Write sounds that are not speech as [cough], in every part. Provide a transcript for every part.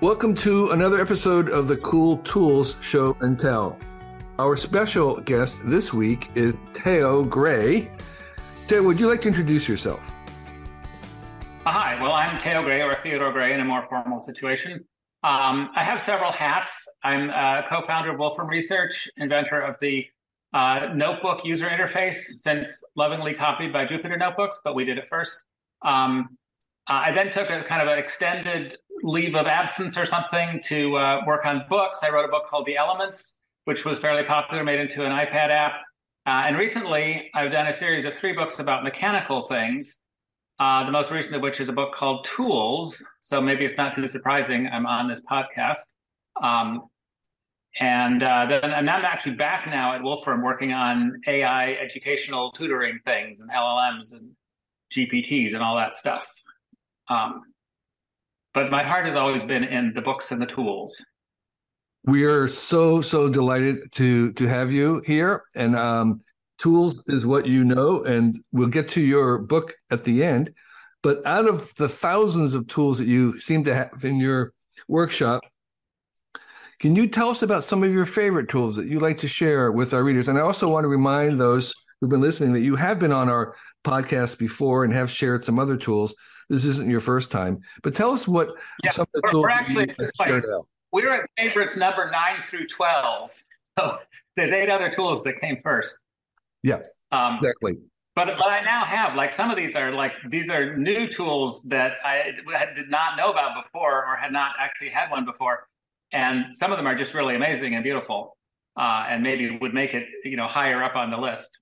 Welcome to another episode of the Cool Tools Show and Tell. Our special guest this week is Theo Gray. Theo, would you like to introduce yourself? Uh, hi, well, I'm Theo Gray or Theodore Gray in a more formal situation. Um, I have several hats. I'm a co founder of Wolfram Research, inventor of the uh, notebook user interface, since lovingly copied by Jupyter Notebooks, but we did it first. Um, uh, I then took a kind of an extended leave of absence or something to uh, work on books. I wrote a book called The Elements, which was fairly popular, made into an iPad app. Uh, and recently, I've done a series of three books about mechanical things. Uh, the most recent of which is a book called Tools. So maybe it's not too surprising I'm on this podcast. Um, and uh, then I'm actually back now at Wolfram working on AI educational tutoring things and LLMs and GPTs and all that stuff. Um, but my heart has always been in the books and the tools. We are so so delighted to to have you here, and um, tools is what you know, and we'll get to your book at the end. But out of the thousands of tools that you seem to have in your workshop, can you tell us about some of your favorite tools that you like to share with our readers? And I also want to remind those who've been listening that you have been on our podcast before and have shared some other tools. This isn't your first time, but tell us what yeah, some of the tools we're actually like, we're at favorites number nine through twelve. [laughs] So there's eight other tools that came first. Yeah, um, exactly. But but I now have like some of these are like these are new tools that I did not know about before or had not actually had one before, and some of them are just really amazing and beautiful, uh, and maybe would make it you know higher up on the list.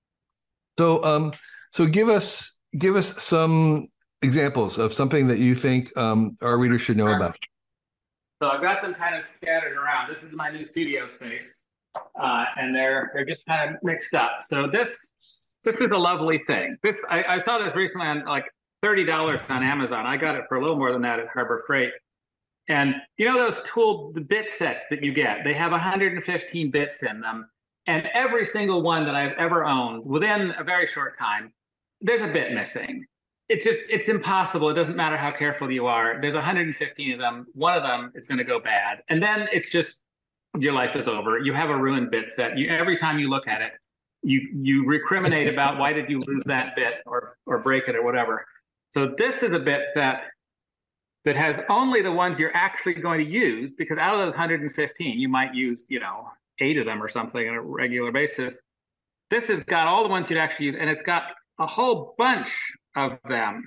So um so give us give us some examples of something that you think um, our readers should know about. So I've got them kind of scattered around. This is my new studio space, uh, and they're they're just kind of mixed up. So this this is a lovely thing. This I, I saw this recently on like thirty dollars on Amazon. I got it for a little more than that at Harbor Freight. And you know those tool the bit sets that you get? They have 115 bits in them, and every single one that I've ever owned, within a very short time, there's a bit missing it's just it's impossible. It doesn't matter how careful you are. There's 115 of them. One of them is going to go bad, and then it's just your life is over. You have a ruined bit set. You every time you look at it, you you recriminate [laughs] about why did you lose that bit or or break it or whatever. So this is a bit set that has only the ones you're actually going to use because out of those 115, you might use you know eight of them or something on a regular basis. This has got all the ones you'd actually use, and it's got a whole bunch of them.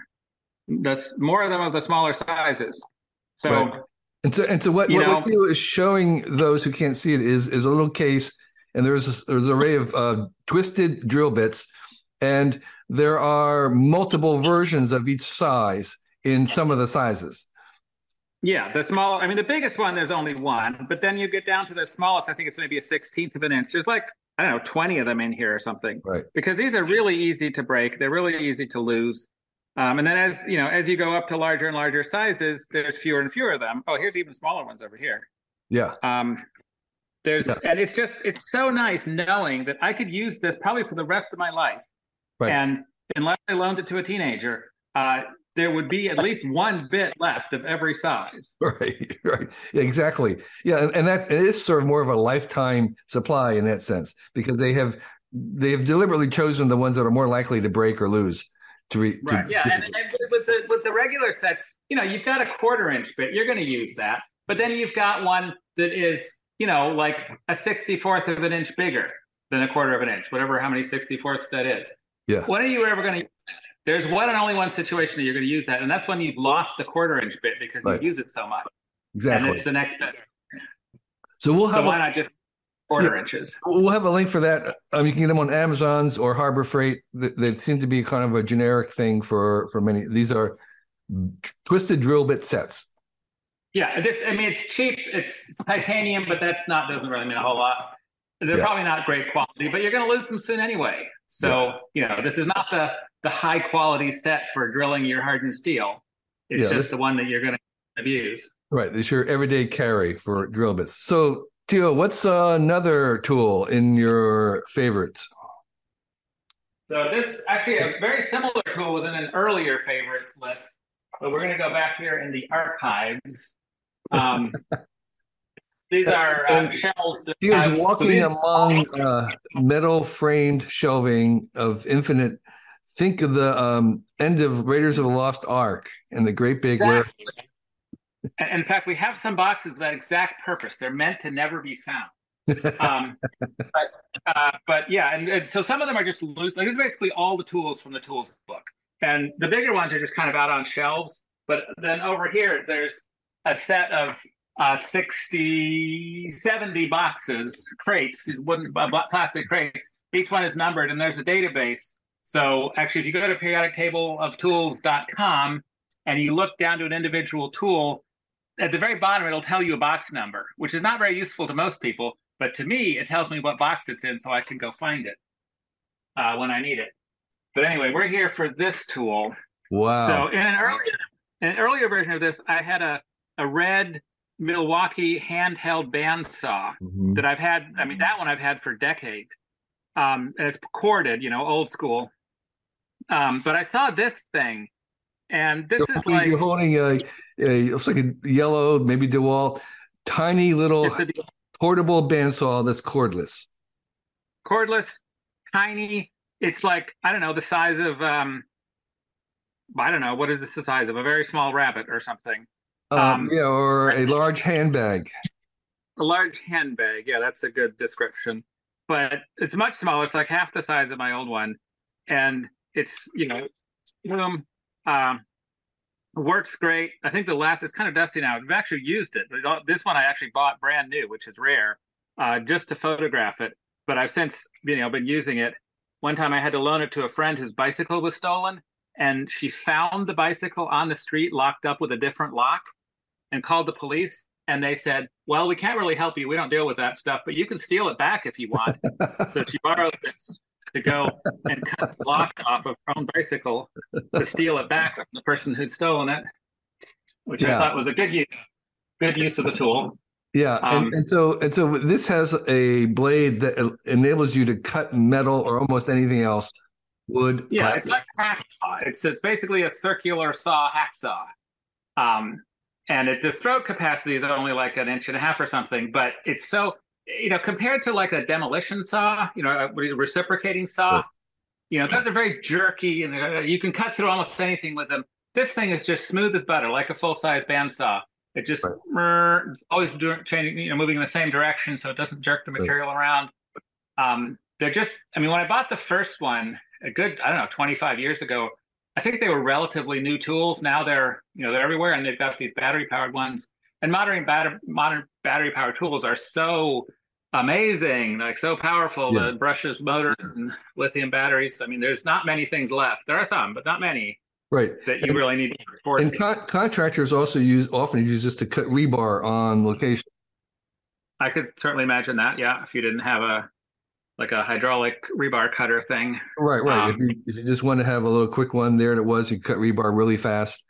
The more of them of the smaller sizes. So, right. and so, and so what, what, what is showing those who can't see it is is a little case, and there's a, there's an array of uh, twisted drill bits, and there are multiple versions of each size in some of the sizes. Yeah, the small. I mean, the biggest one there's only one, but then you get down to the smallest. I think it's maybe a sixteenth of an inch. There's like I don't know, 20 of them in here or something. Right. Because these are really easy to break. They're really easy to lose. Um, and then as you know, as you go up to larger and larger sizes, there's fewer and fewer of them. Oh, here's even smaller ones over here. Yeah. Um, there's yeah. and it's just it's so nice knowing that I could use this probably for the rest of my life. Right. And unless I loaned it to a teenager, uh, there would be at least one bit left of every size. [laughs] Right, right, exactly. Yeah, and, and that is sort of more of a lifetime supply in that sense because they have they have deliberately chosen the ones that are more likely to break or lose. To re, right. To, yeah, and, and, with the with the regular sets, you know, you've got a quarter inch bit. You're going to use that, but then you've got one that is, you know, like a sixty fourth of an inch bigger than a quarter of an inch, whatever how many sixty fourths that is. Yeah. When are you ever going to there's one and only one situation that you're going to use that, and that's when you've lost the quarter inch bit because right. you use it so much. Exactly. And it's the next bit. So we'll have. So why a, not just quarter yeah, inches? We'll have a link for that. Um, you can get them on Amazon's or Harbor Freight. They, they seem to be kind of a generic thing for for many. These are twisted drill bit sets. Yeah, this. I mean, it's cheap. It's titanium, but that's not doesn't really mean a whole lot. They're yeah. probably not great quality, but you're going to lose them soon anyway. So yeah. you know, this is not the the high quality set for drilling your hardened steel. It's yeah, just this, the one that you're going to abuse. Right. It's your everyday carry for drill bits. So, Theo, what's uh, another tool in your favorites? So this actually a very similar tool was in an earlier favorites list, but we're going to go back here in the archives Um, [laughs] these are uh, shelves. He was uh, walking among uh, metal framed shelving of infinite. Think of the um, end of Raiders of the Lost Ark and the great big where Exactly. And In fact, we have some boxes with that exact purpose. They're meant to never be found. [laughs] Um, but, uh, but yeah, and, and so some of them are just loose. Like this is basically all the tools from the tools book, and the bigger ones are just kind of out on shelves. But then over here, there's a set of uh, 60, 70 boxes, crates, these wooden uh, plastic crates. Each one is numbered, and there's a database. So actually, if you go to periodictableoftools.com and you look down to an individual tool, at the very bottom, it'll tell you a box number, which is not very useful to most people. But to me, it tells me what box it's in so I can go find it uh, when I need it. But anyway, we're here for this tool. wow. So in an in an earlier version of this, I had a, a red Milwaukee handheld bandsaw Mhm. that I've had. I mean, that one I've had for decades. Um, and it's corded, you know, old school. Um, but I saw this thing, and this You're is holding, like you're holding a, a looks like a yellow, maybe DeWalt, tiny little a portable bandsaw that's cordless. cordless, tiny. It's like I don't know the size of um, I don't know what is this the size of a very small rabbit or something. Um, Um, yeah, or a large handbag. A large handbag. Yeah, that's a good description. But it's much smaller. It's like half the size of my old one, and it's you know, um, works great. I think the last it's kind of dusty now. I've actually used it. But This one I actually bought brand new, which is rare, uh, just to photograph it. But I've since you know been using it. One time I had to loan it to a friend whose bicycle was stolen, and she found the bicycle on the street locked up with a different lock, and called the police. And they said, "Well, we can't really help you. We don't deal with that stuff, but you can steal it back if you want." so she borrowed this to go and cut the lock off of her own bicycle to steal it back from the person who'd stolen it, which Yeah. I thought was a good use, good use of the tool. Yeah, Um, and, and so and so this has a blade that enables you to cut metal or almost anything else, wood. Yeah, it's plastic. like a hacksaw. It's it's basically a circular saw hacksaw, um, and it, the throat capacity is only like an inch and a half or something. But it's so you know compared to like a demolition saw, you know, a reciprocating saw, Right. you know, those are very jerky and uh, you can cut through almost anything with them. This thing is just smooth as butter, like a full size bandsaw. It just Right. it's always doing, changing, you know, moving in the same direction, so it doesn't jerk the material around. Um, they're just, I mean, when I bought the first one, a good, I don't know, 25 years ago, I think they were relatively new tools. Now they're, you know, they're everywhere, and they've got these battery powered ones. And modern batter, modern battery powered tools are so amazing, like so powerful. Yeah. The brushless, motors, and lithium batteries. I mean, there's not many things left. There are some, but not many right. that you And- really need to support. And con- contractors also use often use this to cut rebar on location. I could certainly imagine that. Yeah, if you didn't have a like a hydraulic rebar cutter thing. Right, right. if Um, you if you just want to have a little quick one, there it was. You cut rebar really fast,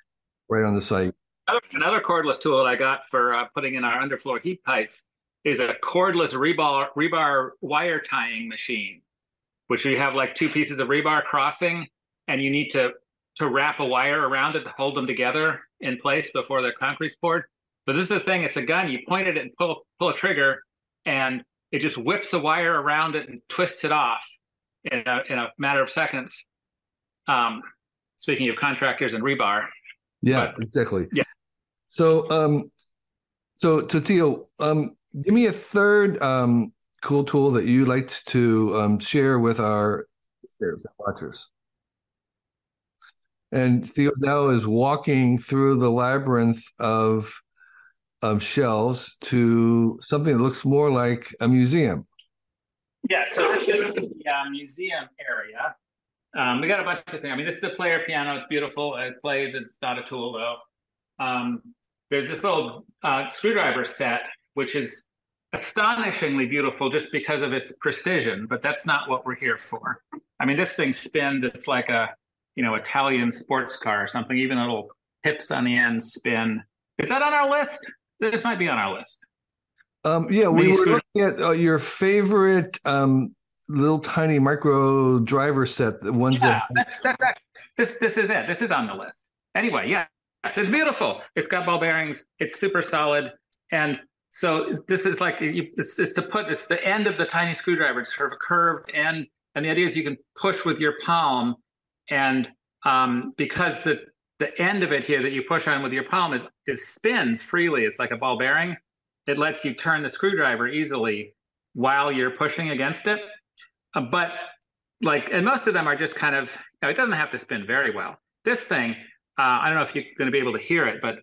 right on the site. Another, another cordless tool that I got for uh, putting in our underfloor heat pipes is a cordless rebar rebar wire tying machine, which you have like two pieces of rebar crossing, and you need to to wrap a wire around it to hold them together in place before the concrete's poured. But this is the thing: it's a gun. You point it and pull pull a trigger, and it just whips the wire around it and twists it off in a in a matter of seconds. Um, speaking of contractors and rebar, Yeah, But- exactly. Yeah. So, um, so Tatil, um, give me a third um cool tool that you liked to um share with our watchers. And Theo now is walking through the labyrinth of of shelves to something that looks more like a museum. Yeah, so this is the uh, museum area. Um, we got a bunch of things. I mean, this is a player piano. It's beautiful. It plays. It's not a tool though. Um, there's this little uh, screwdriver set, which is astonishingly beautiful just because of its precision. But that's not what we're here for. I mean, this thing spins. It's like a you know Italian sports car or something. Even the little hips on the end spin. Is that on our list? This might be on our list. Um, yeah, we Mini were screw- looking at uh, your favorite um, little tiny micro driver set, the ones Yeah, that that's that's actually, this this is it. This is on the list. Anyway, yeah. it's beautiful. It's got ball bearings. It's super solid. And so this is like it's, it's to put it's the end of the tiny screwdriver. It's sort of a curved end, and the idea is you can push with your palm, and um, because the the end of it here that you push on with your palm is is spins freely. It's like a ball bearing. It lets you turn the screwdriver easily while you're pushing against it. Uh, but like, and most of them are just kind of. You know, it doesn't have to spin very well. This thing, uh, I don't know if you're going to be able to hear it, but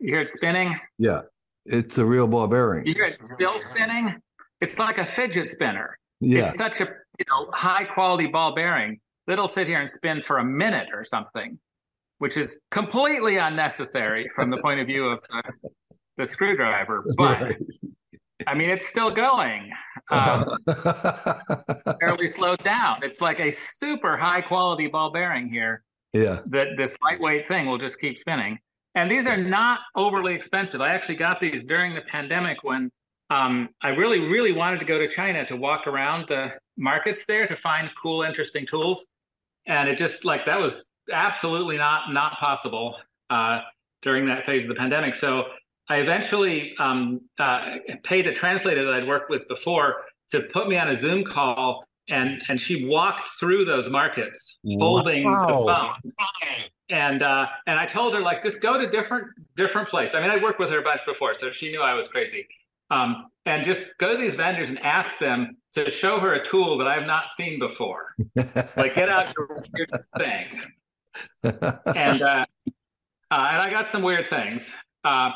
you hear it spinning. Yeah. It's a real ball bearing. You hear it still spinning? It's like a fidget spinner. Yeah. It's such a you know high quality ball bearing it'll sit here and spin for a minute or something, which is completely unnecessary from the point of view of the, the screwdriver. [laughs] But right. I mean, it's still going. Um, [laughs] fairly slowed down. It's like a super high quality ball bearing here. Yeah. That this lightweight thing will just keep spinning. And these are not overly expensive. I actually got these during the pandemic when um, I really, really wanted to go to China to walk around the markets there to find cool, interesting tools. And it just like that was absolutely not not possible uh, during that phase of the pandemic. So I eventually um, uh, paid a translator that I'd worked with before to put me on a Zoom call, and and she walked through those markets holding wow. the phone and uh, and I told her like just go to different different places. I mean, I worked with her a bunch before, so she knew I was crazy. Um, and just go to these vendors and ask them to show her a tool that I've not seen before. like get out your weird thing. And [laughs] uh, uh, and I got some weird things. Uh,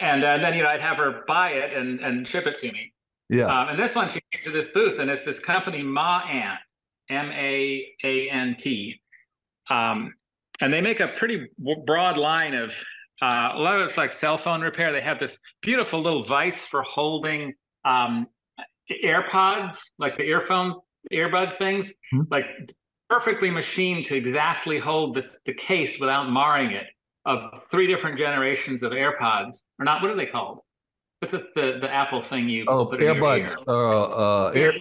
and, and then you know I'd have her buy it and and ship it to me. Yeah. Um, and this one she came to this booth, and it's this company MaAnt, M A A N T. Um, and they make a pretty broad line of uh, a lot of it's like cell phone repair. They have this beautiful little vise for holding um, AirPods, like the earphone earbud things, mm-hmm. like perfectly machined to exactly hold this, the case without marring it. Of three different generations of AirPods, or not? What are they called? What's the the, the Apple thing you oh earbuds? Uh, uh, ear,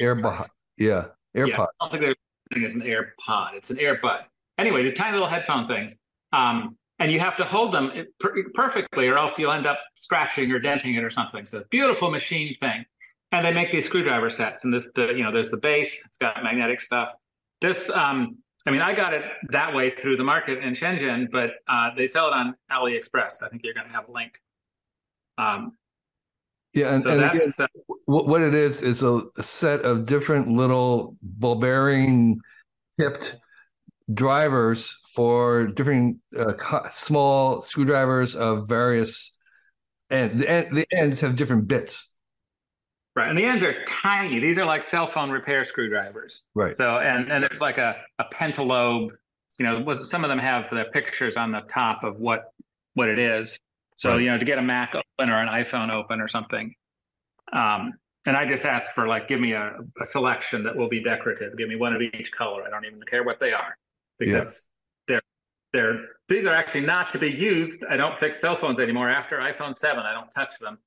earbud. Yeah, AirPods. Yeah, I don't think there's an AirPod. It's an AirBud anyway, the tiny little headphone things. Um, and you have to hold them per- perfectly, or else you'll end up scratching or denting it or something. So beautiful machine thing. And they make these screwdriver sets, and this, the you know, there's the base. It's got magnetic stuff. This, um, I mean, I got it that way through the market in Shenzhen, but uh, they sell it on AliExpress. I think you're going to have a link. Um, yeah, and, so and again, uh, what it is is a, set of different little ball bearing tipped drivers for different uh, small screwdrivers of various and the, the ends have different bits right and the ends are tiny these are like cell phone repair screwdrivers right so and and there's like a, a pentalobe you know was some of them have the pictures on the top of what what it is so right. you know to get a mac open or an iphone open or something um and I just ask for like, give me a, a, selection that will be decorative. Give me one of each color. I don't even care what they are because yeah. they're they're these are actually not to be used. I don't fix cell phones anymore after iPhone seven. I don't touch them.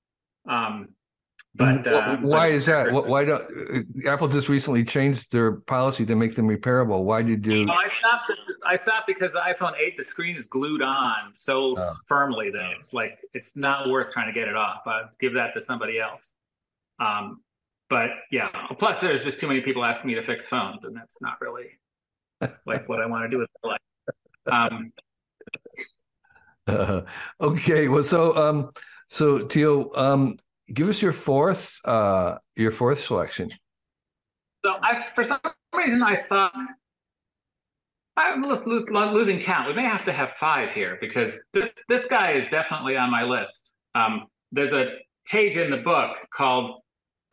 Um, but uh, why but, is that? Why don't uh, Apple just recently changed their policy to make them repairable? Why did you? Well, I stopped. I stopped because the iPhone eight, the screen is glued on so oh. firmly that it's like it's not worth trying to get it off. I'd give that to somebody else. Um, but yeah, plus there's just too many people asking me to fix phones, and that's not really [laughs] like what I want to do with my life. Um, uh, [laughs] okay, well, so um, so Teal, um, give us your fourth uh, your fourth selection. So I, for some reason, I thought I'm lose, losing count. We may have to have five here because this this guy is definitely on my list. Um, there's a page in the book called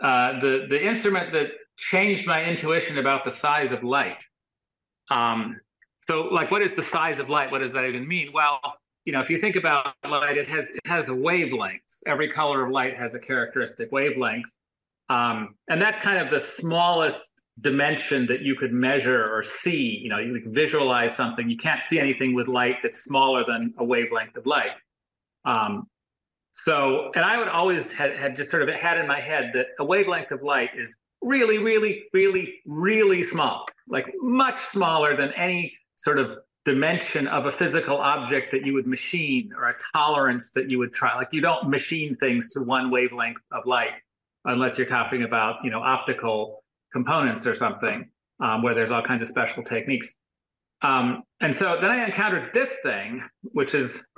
uh, the the instrument that changed my intuition about the size of light. Um, so, like, what is the size of light? What does that even mean? Well, you know, if you think about light, it has it has a wavelength. Every color of light has a characteristic wavelength, um, and that's kind of the smallest dimension that you could measure or see. You know, you can visualize something. You can't see anything with light that's smaller than a wavelength of light. Um, so, and I would always had, had just sort of had in my head that a wavelength of light is really, really, really, really small, like much smaller than any sort of dimension of a physical object that you would machine or a tolerance that you would try. Like you don't machine things to one wavelength of light unless you're talking about, you know, optical components or something um, where there's all kinds of special techniques. Um, and so then I encountered this thing, which is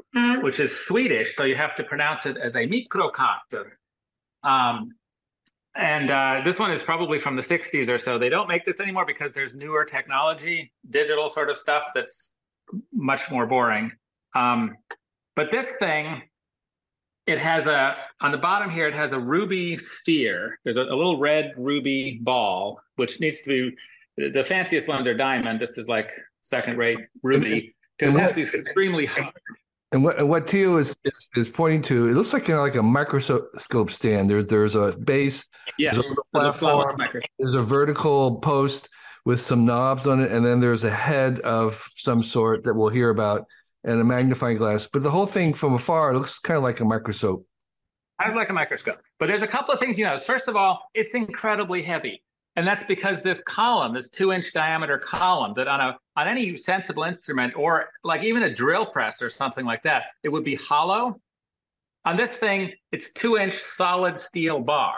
which is Swedish, so you have to pronounce it as a Mikrokator. Um, and uh, this one is probably from the 60s or so. They don't make this anymore because there's newer technology, digital sort of stuff that's much more boring. Um, but this thing, it has a, on the bottom here, it has a ruby sphere. There's a, a little red ruby ball, which needs to be, the fanciest ones are diamond. This is like second rate ruby because it has to be extremely hard. And what and what Teo is, is, is pointing to, it looks like you know, like a microscope stand. There's there's a base, yes, there's a platform, there's a vertical post with some knobs on it, and then there's a head of some sort that we'll hear about, and a magnifying glass. But the whole thing from afar looks kind of like a microscope. I like a microscope. But there's a couple of things you notice. First of all, it's incredibly heavy. And that's because this column, this two inch diameter column, that on a on any sensible instrument or like even a drill press or something like that, it would be hollow. On this thing, it's two inch solid steel bar.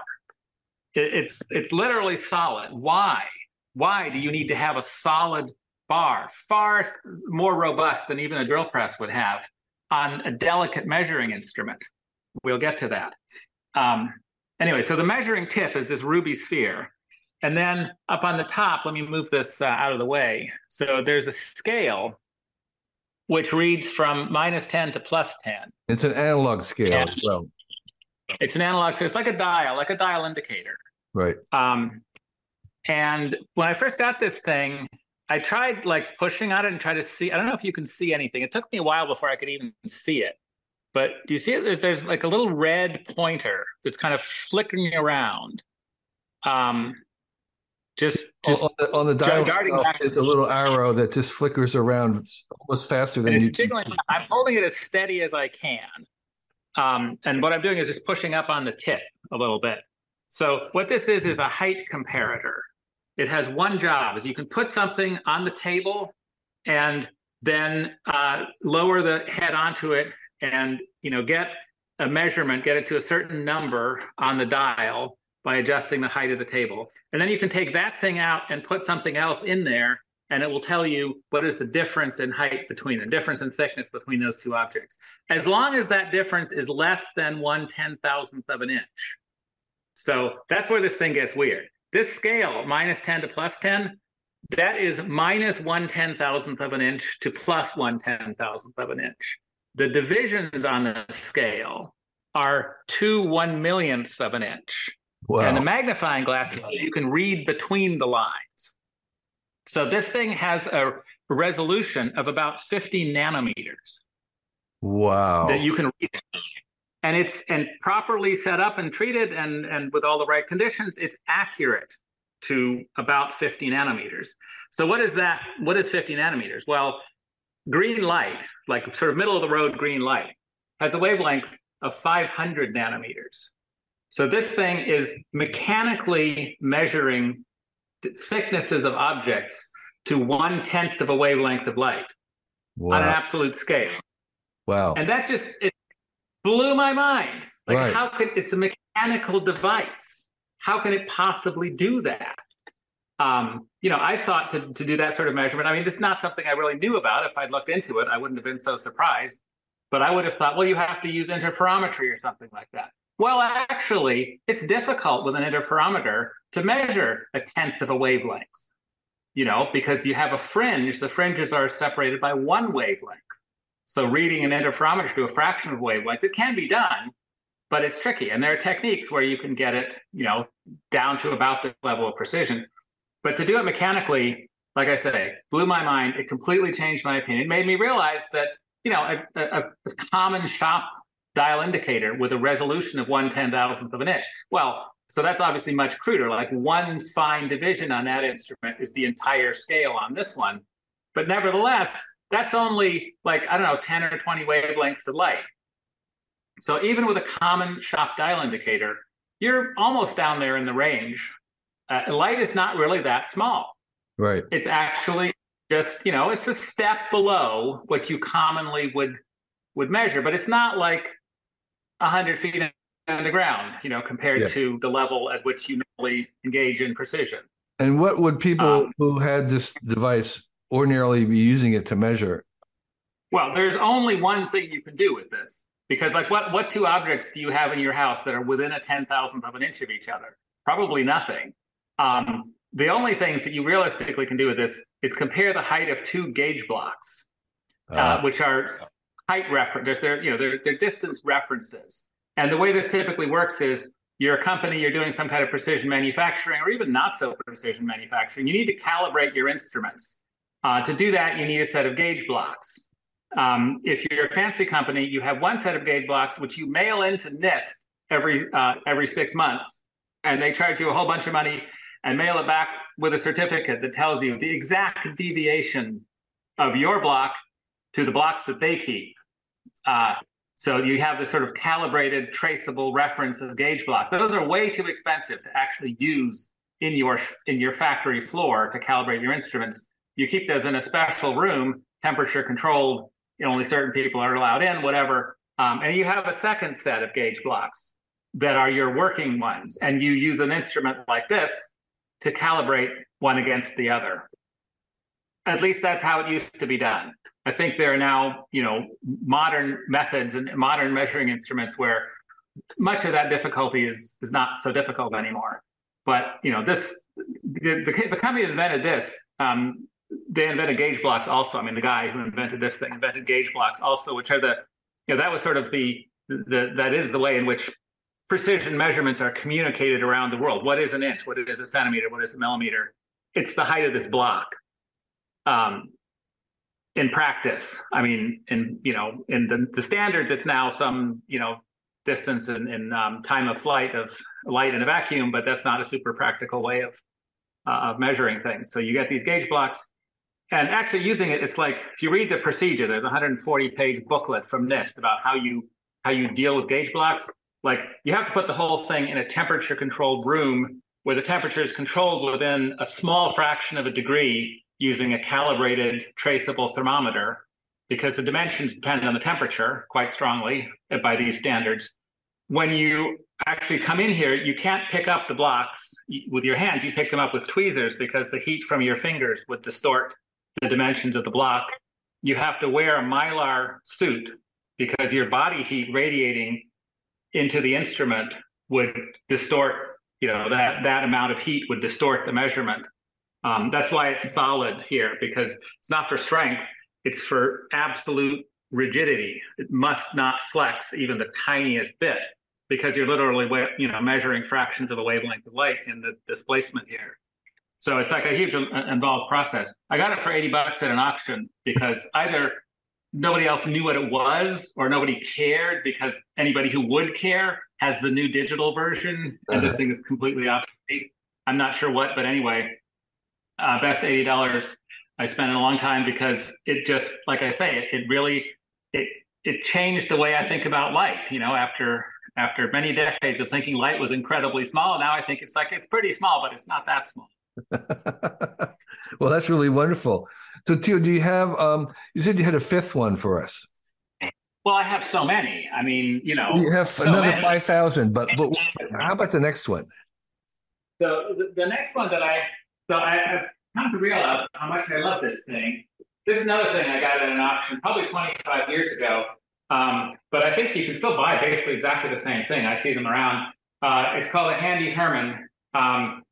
It, it's it's literally solid. Why? Why do you need to have a solid bar, far more robust than even a drill press would have, on a delicate measuring instrument? We'll get to that. Um, anyway, so the measuring tip is this ruby sphere and then up on the top, let me move this uh, out of the way. So there's a scale which reads from minus 10 to plus 10. It's an analog scale as well. It's an analog, so it's like a dial, like a dial indicator. Right. Um, and when I first got this thing, I tried like pushing on it and try to see. I don't know if you can see anything. It took me a while before I could even see it. But do you see it? There's, there's like a little red pointer that's kind of flickering around. Um, just, just on the, on the dial itself is a little arrow that just flickers around almost faster than you. Jiggling. I'm holding it as steady as I can, um, and what I'm doing is just pushing up on the tip a little bit. So what this is is a height comparator. It has one job: is you can put something on the table, and then uh, lower the head onto it, and you know get a measurement, get it to a certain number on the dial, by adjusting the height of the table. And then you can take that thing out and put something else in there, and it will tell you what is the difference in height between the difference in thickness between those two objects. As long as that difference is less than one ten thousandth of an inch. So that's where this thing gets weird. This scale, minus 10 to plus 10, that is minus one ten thousandth of an inch to plus one ten thousandth of an inch. The divisions on the scale are two one millionths of an inch. Wow. And the magnifying glass, you can read between the lines. So this thing has a resolution of about 50 nanometers. Wow. That you can read. And it's and properly set up and treated and, and with all the right conditions, it's accurate to about 50 nanometers. So what is that? What is 50 nanometers? Well, green light, like sort of middle of the road green light, has a wavelength of 500 nanometers. So this thing is mechanically measuring thicknesses of objects to one tenth of a wavelength of light wow. on an absolute scale. Wow. And that just it blew my mind. Like right. how could it's a mechanical device. How can it possibly do that? Um, you know, I thought to, to do that sort of measurement. I mean, it's not something I really knew about. If I'd looked into it, I wouldn't have been so surprised. But I would have thought, well, you have to use interferometry or something like that. Well, actually, it's difficult with an interferometer to measure a tenth of a wavelength, you know, because you have a fringe, the fringes are separated by one wavelength. So reading an interferometer to a fraction of a wavelength, it can be done, but it's tricky. And there are techniques where you can get it, you know, down to about this level of precision. But to do it mechanically, like I say, blew my mind. It completely changed my opinion. It made me realize that, you know, a, a, a common shop dial indicator with a resolution of one ten thousandth of an inch. Well, so that's obviously much cruder. Like one fine division on that instrument is the entire scale on this one. But nevertheless, that's only like, I don't know, 10 or 20 wavelengths of light. So even with a common shop dial indicator, you're almost down there in the range. Uh, light is not really that small. Right. It's actually just you know it's a step below what you commonly would would measure, but it's not like hundred feet underground, you know, compared yeah. to the level at which you normally engage in precision. And what would people um, who had this device ordinarily be using it to measure? Well, there's only one thing you can do with this because, like, what what two objects do you have in your house that are within a ten thousandth of an inch of each other? Probably nothing. Um, the only things that you realistically can do with this is compare the height of two gauge blocks, uh, uh, which are height reference. There's their you know they're, they're distance references. And the way this typically works is you're a company, you're doing some kind of precision manufacturing or even not so precision manufacturing. You need to calibrate your instruments. Uh, to do that, you need a set of gauge blocks. Um, if you're a fancy company, you have one set of gauge blocks which you mail into NIST every uh, every six months, and they charge you a whole bunch of money and mail it back with a certificate that tells you the exact deviation of your block to the blocks that they keep. Uh, so you have this sort of calibrated, traceable reference of gauge blocks. Those are way too expensive to actually use in your in your factory floor to calibrate your instruments. You keep those in a special room, temperature controlled. Only certain people are allowed in, whatever. Um, and you have a second set of gauge blocks that are your working ones, and you use an instrument like this to calibrate one against the other. At least that's how it used to be done. I think there are now, you know, modern methods and modern measuring instruments where much of that difficulty is is not so difficult anymore. But you know, this the the, the company that invented this, um, they invented gauge blocks also. I mean, the guy who invented this thing invented gauge blocks also, which are the you know that was sort of the the that is the way in which precision measurements are communicated around the world. What is an inch? What is a centimeter? What is a millimeter? It's the height of this block. Um, in practice, I mean, in you know, in the, the standards, it's now some you know distance in um, time of flight of light in a vacuum, but that's not a super practical way of uh, of measuring things. So you get these gauge blocks, and actually using it, it's like if you read the procedure, there's a 140 page booklet from NIST about how you how you deal with gauge blocks. Like you have to put the whole thing in a temperature controlled room where the temperature is controlled within a small fraction of a degree using a calibrated traceable thermometer because the dimensions depend on the temperature quite strongly by these standards. When you actually come in here, you can't pick up the blocks with your hands. You pick them up with tweezers because the heat from your fingers would distort the dimensions of the block. You have to wear a mylar suit because your body heat radiating into the instrument would distort, you know, that, that amount of heat would distort the measurement. Um, that's why it's solid here because it's not for strength, it's for absolute rigidity. It must not flex even the tiniest bit because you're literally you know measuring fractions of a wavelength of light in the displacement here. So it's like a huge uh, involved process. I got it for 80 bucks at an auction because either nobody else knew what it was or nobody cared because anybody who would care has the new digital version and uh-huh. this thing is completely obsolete. I'm not sure what, but anyway, uh, best eighty dollars I spent in a long time because it just, like I say, it, it really it it changed the way I think about light. You know, after after many decades of thinking light was incredibly small, now I think it's like it's pretty small, but it's not that small. [laughs] well, that's really wonderful. So, Teo, do you have? Um, you said you had a fifth one for us. Well, I have so many. I mean, you know, you have so another five thousand. But but [laughs] how about the next one? So the, the next one that I so I, have come to realize how much I love this thing. This is another thing I got at an auction probably 25 years ago. Um, but I think you can still buy basically exactly the same thing. I see them around. Uh, it's called a Handy Herman. Um,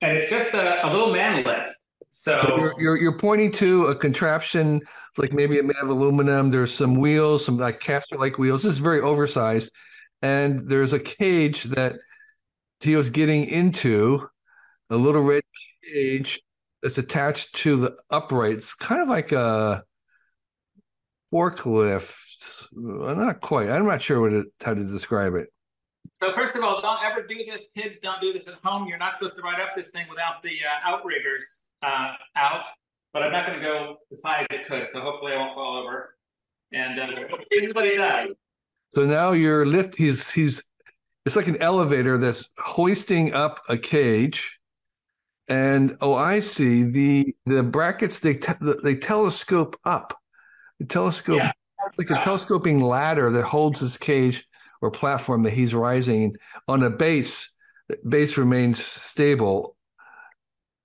and it's just a, a, little man lift. So, so you're, you're, you're pointing to a contraption, like maybe it made of aluminum. There's some wheels, some like caster like wheels. This is very oversized, and there's a cage that Teo's getting into, a little red cage that's attached to the uprights, kind of like a forklift. Not quite. I'm not sure what it, how to describe it. So first of all, don't ever do this, kids. Don't do this at home. You're not supposed to ride up this thing without the uh, outriggers uh, out. But I'm not going to go as high as it could, so hopefully I won't fall over. And uh, anybody die. So now you're lift. He's he's. It's like an elevator that's hoisting up a cage And oh, I see the the brackets. They te- they telescope up. The telescope, Yeah. like a telescoping ladder that holds his cage or platform that he's rising on a base. The base remains stable.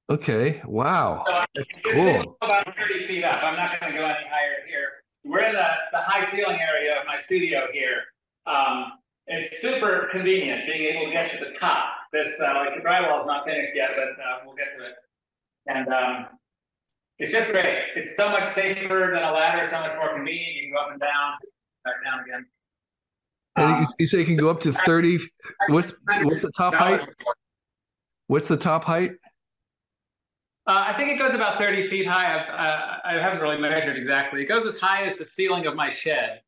Okay. Wow. So That's [laughs] cool. about 30 feet up. I'm not going to go any higher here. We're in the, the high ceiling area of my studio here. Um, it's super convenient being able to get to the top. This, uh, like the drywall is not finished yet, but uh, we'll get to it. And um, it's just great. It's so much safer than a ladder, so much more convenient. You can go up and down, back down again. And Um, you, say you can go up to 30. What's what's the top height? What's the top height? Uh, I think it goes about 30 feet high. I've, uh, I haven't really measured exactly. It goes as high as the ceiling of my shed,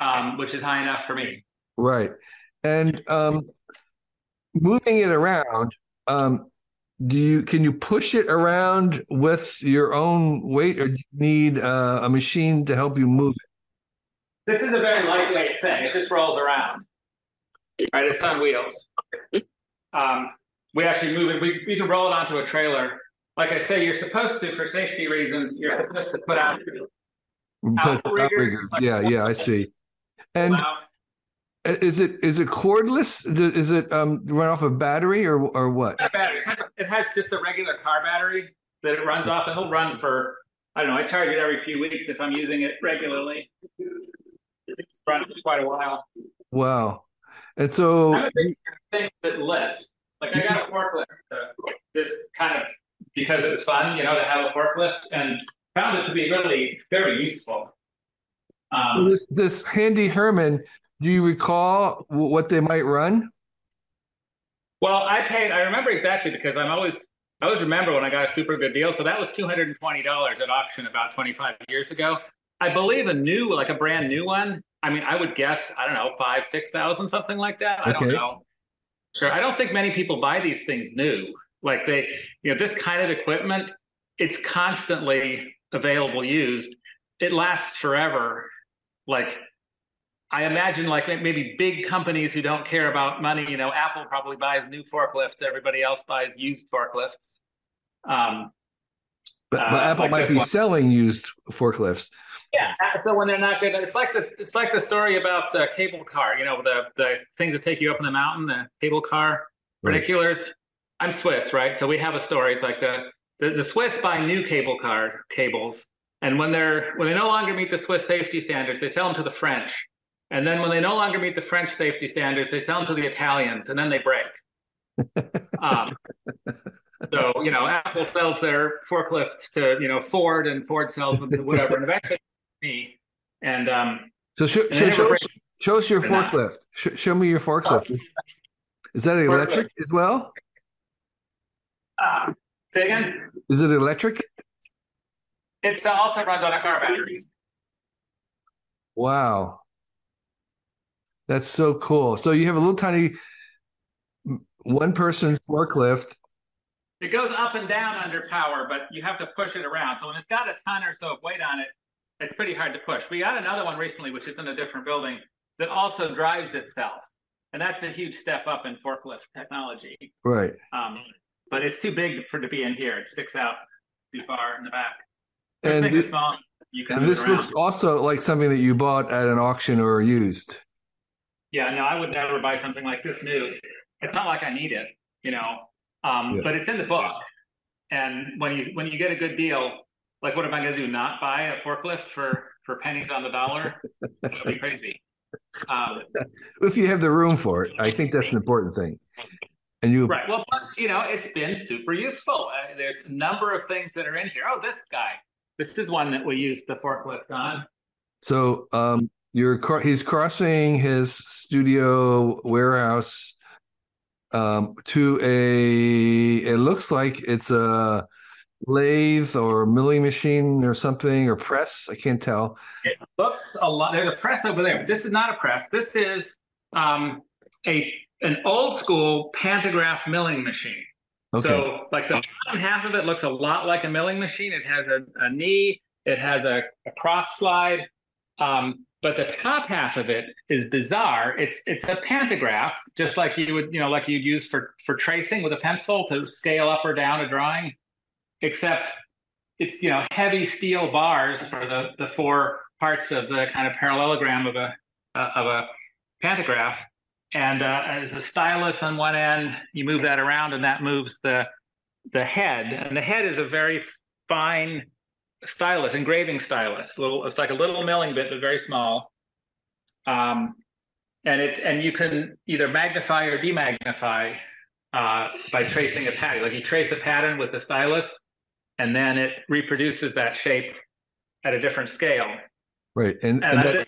um, which is high enough for me. Right. And um, moving it around, um, do you can you push it around with your own weight, or do you need uh, a machine to help you move it? This is a very lightweight thing. It just rolls around. Right, it's on wheels. Um, we actually move it. We, we can roll it onto a trailer. Like I say, you're supposed to, for safety reasons, you're supposed to put out But- Outriggers, like- yeah, yeah, I see. And Wow. Is it is it cordless? Is it um, run off a battery or or what? Not batteries. It has, it has just a regular car battery that it runs off, and it'll run for I don't know. I charge it every few weeks if I'm using it regularly. It's run for quite a while. Wow. And so I'm a big thing that lifts. Like I got a forklift. Uh, this kind of because it was fun, you know, to have a forklift, and found it to be really very useful. Um, this this handy Herman, do you recall what they might run? Well, I paid. I remember exactly because I'm always. I always remember when I got a super good deal. So that was two hundred and twenty dollars at auction about twenty five years ago. I believe a new, like a brand new one. I mean, I would guess I don't know five, six thousand, something like that. I don't know. Sure, I don't think many people buy these things new. Like they, you know, this kind of equipment, it's constantly available, used. It lasts forever. Like I imagine like maybe big companies who don't care about money, you know, Apple probably buys new forklifts, everybody else buys used forklifts. Um, But, but Uh, Apple like might be one. selling used forklifts. yeah, so when they're not good, it's like the it's like the story about the cable car, you know, the the things that take you up in the mountain, the cable car Right. particulars. I'm Swiss, right? So we have a story. It's like the the, the Swiss buy new cable car cables, and when they're when they no longer meet the Swiss safety standards, they sell them to the French. And then when they no longer meet the French safety standards, they sell them to the Italians, and then they break. [laughs] um, so you know, Apple sells their forklifts to you know Ford, and Ford sells them to whatever, and eventually me. And um, So show, And show, they show, us, show us your forklift. Sh- show me your forklift. Is, is that Forklift. electric as well? uh, say again, Is it electric? it also runs on a car batteries. Wow. That's so cool. So you have a little tiny one person forklift. It goes up and down under power, but you have to push it around. So when it's got a ton or so of weight on it, it's pretty hard to push. We got another one recently, which is in a different building, that also drives itself, and that's a huge step up in forklift technology. Right. Um, but it's too big for to be in here. It sticks out too far in the back. This And thing thi- is small. You can And this looks also like something that you bought at an auction or used. Yeah, no, I would never buy something like this new. It's not like I need it, you know. Um, Yeah. but it's in the book. And when you when you get a good deal, like what am I gonna do? Not buy a forklift for for pennies on the dollar? That'd be crazy. Um, [laughs] If you have the room for it, I think that's an important thing. And you right. Well, plus, you know, it's been super useful. Uh, there's a number of things that are in here. Oh, this guy. This is one that we use the forklift on. so um you're he's crossing his studio warehouse um to a it looks like it's a lathe or milling machine or something or press. I can't tell. It looks a lot. There's a press over there, but this is not a press. This is um, a an old school pantograph milling machine. Okay. So, like the bottom half of it looks a lot like a milling machine. It has a, a knee. It has a, a cross slide. Um, but the top half of it is bizarre. It's it's a pantograph, just like you would, you know, like you'd use for for tracing with a pencil to scale up or down a drawing, except it's you know heavy steel bars for the the four parts of the kind of parallelogram of a uh, of a pantograph, and uh, a stylus on one end, you move that around, and that moves the the head, and the head is a very fine stylus, engraving stylus. Little, it's like a little milling bit, but very small. Um, and it and you can either magnify or demagnify uh, by tracing a pattern. Like you trace a pattern with the stylus, and then it reproduces that shape at a different scale. Right, and and, and, that,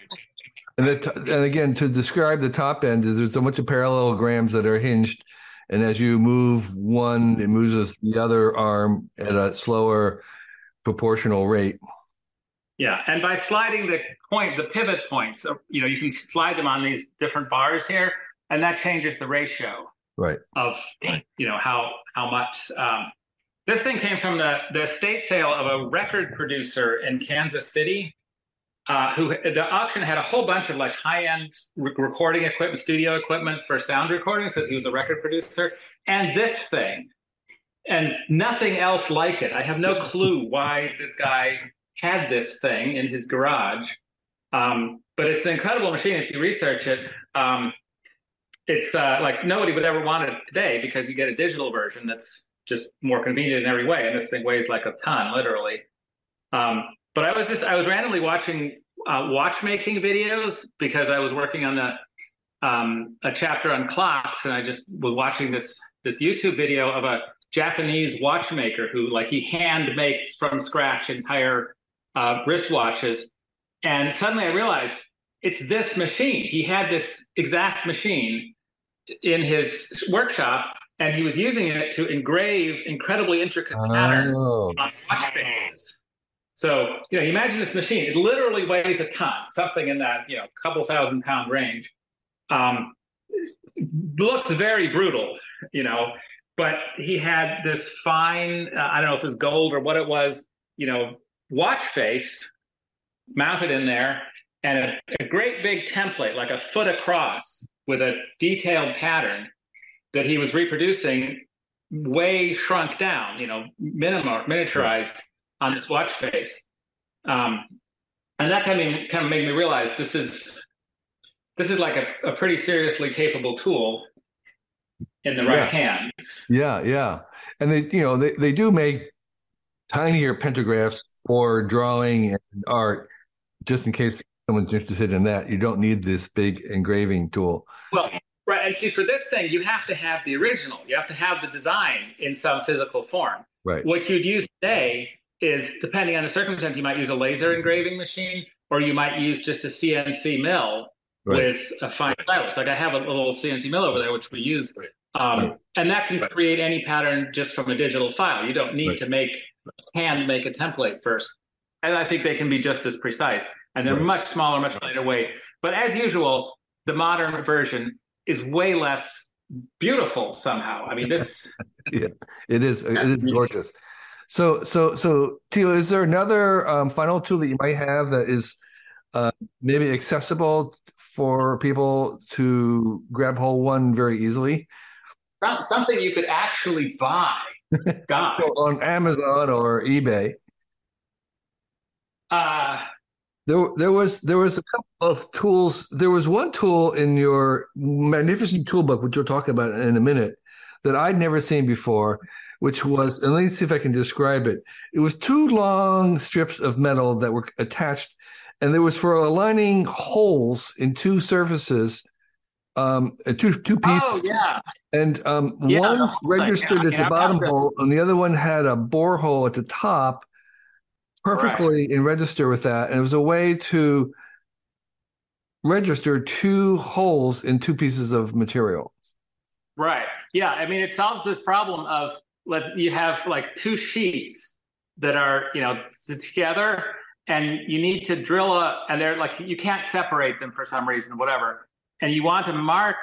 and, and again to describe the top end, there's a bunch of parallelograms that are hinged, and as you move one, it moves the other arm at a slower proportional rate. Yeah, and by sliding the point, the pivot points, you know, you can slide them on these different bars here, and that changes the ratio. Right. Of you know how how much. Um, this thing came from the the estate sale of a record producer in Kansas City, uh, who the auction had a whole bunch of like high end re- recording equipment, studio equipment for sound recording because he was a record producer, and this thing and nothing else like it. I have no clue why this guy had this thing in his garage. Um, but it's an incredible machine if you research it. Um, it's uh, like nobody would ever want it today because you get a digital version that's just more convenient in every way. And this thing weighs like a ton, literally. Um, but I was just, I was randomly watching uh, watchmaking videos because I was working on the um, a chapter on clocks, and I just was watching this this YouTube video of a Japanese watchmaker who like he hand makes from scratch entire uh, wristwatches. And suddenly I realized it's this machine. He had this exact machine in his workshop and he was using it to engrave incredibly intricate oh. patterns on watch faces. So, you know, imagine this machine. It literally weighs a ton, something in that, you know, couple thousand pound range. Um, looks very brutal, you know, but he had this fine uh, i don't know if it was gold or what it was you know watch face mounted in there and a, a, great big template like a foot across with a detailed pattern that he was reproducing way shrunk down you know minimal miniaturized on this watch face. Um, and that kind of kind of made me realize this is this is like a, a pretty seriously capable tool in the right yeah. hands. Yeah, yeah. And they, you know, they, they do make tinier pantographs for drawing and art, just in case someone's interested in that. You don't need this big engraving tool. Well, right. And see, for this thing, you have to have the original. You have to have the design in some physical form. Right. What you'd use today is, depending on the circumstance, you might use a laser engraving machine, or you might use just a CNC mill right. with a fine stylus. Like I have a little CNC mill over there, which we use. Um, right. And that can right. create any pattern just from a digital file. You don't need right. to make hand make a template first. And I think they can be just as precise. And they're much smaller, much lighter weight. But as usual, the modern version is way less beautiful somehow. I mean, this. [laughs] yeah, it is. It is gorgeous. So, so, so, Theo, is there another um, final tool that you might have that is uh, maybe accessible for people to grab hold one very easily? Something you could actually buy. [laughs] God. on Amazon or eBay. Uh, there, there was there was a couple of tools. There was one tool in your magnificent toolbook, which we'll talk about in a minute, that I'd never seen before, which was, and let me see if I can describe it. It was two long strips of metal that were attached, and there was for aligning holes in two surfaces um two two pieces. Oh yeah. And um yeah, one registered like, yeah, at the bottom hole and the other one had a borehole at the top perfectly right. in register with that. And it was a way to register two holes in two pieces of material. Right. Yeah. I mean it solves this problem of let's you have like two sheets that are, you know, together and you need to drill a and they're like you can't separate them for some reason, whatever and you want to mark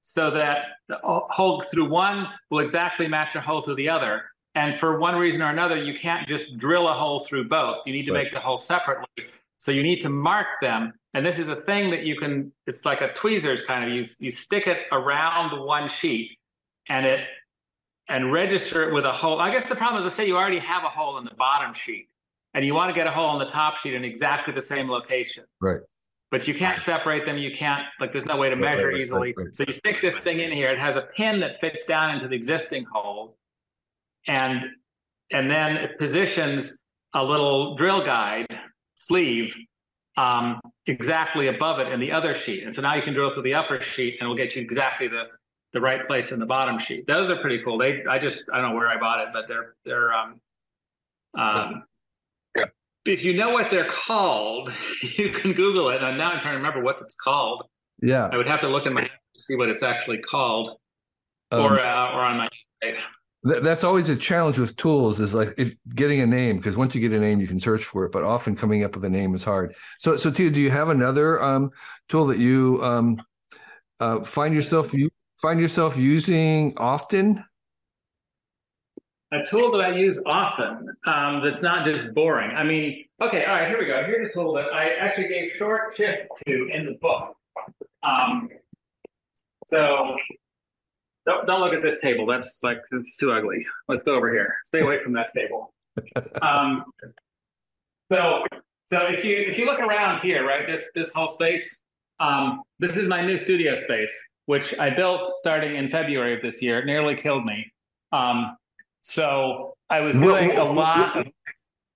so that the uh, hole through one will exactly match a hole through the other. And for one reason or another, you can't just drill a hole through both. You need to right. make the hole separately. So you need to mark them. And this is a thing that you can, it's like a tweezers kind of, you, you stick it around one sheet and it, and register it with a hole. I guess the problem is, let's say you already have a hole in the bottom sheet and you want to get a hole in the top sheet in exactly the same location. Right. But you can't separate them. You can't, like, there's no way to measure easily. So you stick this thing in here. It has a pin that fits down into the existing hole. And, and then it positions a little drill guide sleeve um, exactly above it in the other sheet. And so now you can drill through the upper sheet and it'll get you exactly the, the right place in the bottom sheet. Those are pretty cool. They, I just, I don't know where I bought it, but they're, they're, um, um, if you know what they're called, [laughs] you can Google it. And now I'm trying to remember what it's called. Yeah. I would have to look in my to see what it's actually called um, or, uh, or on my that's always a challenge with tools is like if, getting a name because once you get a name you can search for it but often coming up with a name is hard so so Tia, do you have another um, tool that you um, uh, find yourself you find yourself using often a tool that i use often um, that's not just boring i mean okay all right here we go here's a tool that i actually gave short shift to in the book um, so don't, don't look at this table. That's like it's too ugly. Let's go over here. Stay away from that table. Um, so so if you if you look around here, right, this this whole space, um, this is my new studio space, which I built starting in February of this year. It nearly killed me. Um, so I was doing what, what, a lot. Of,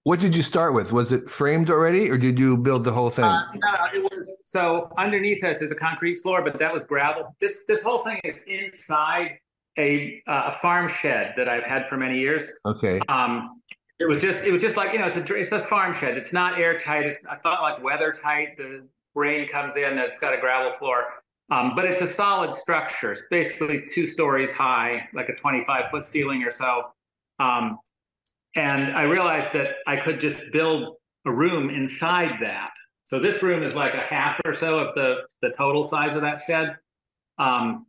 what did you start with? Was it framed already, or did you build the whole thing? Uh, no, it was. So underneath us is a concrete floor, but that was gravel. This this whole thing is inside a uh, a farm shed that I've had for many years. Okay. Um, it was just it was just like you know it's a it's a farm shed. It's not airtight. It's it's not like weather tight. The rain comes in. It's got a gravel floor. Um, but it's a solid structure. It's basically two stories high, like a 25 foot ceiling or so. Um, and I realized that I could just build a room inside that. So this room is like a half or so of the the total size of that shed. Um,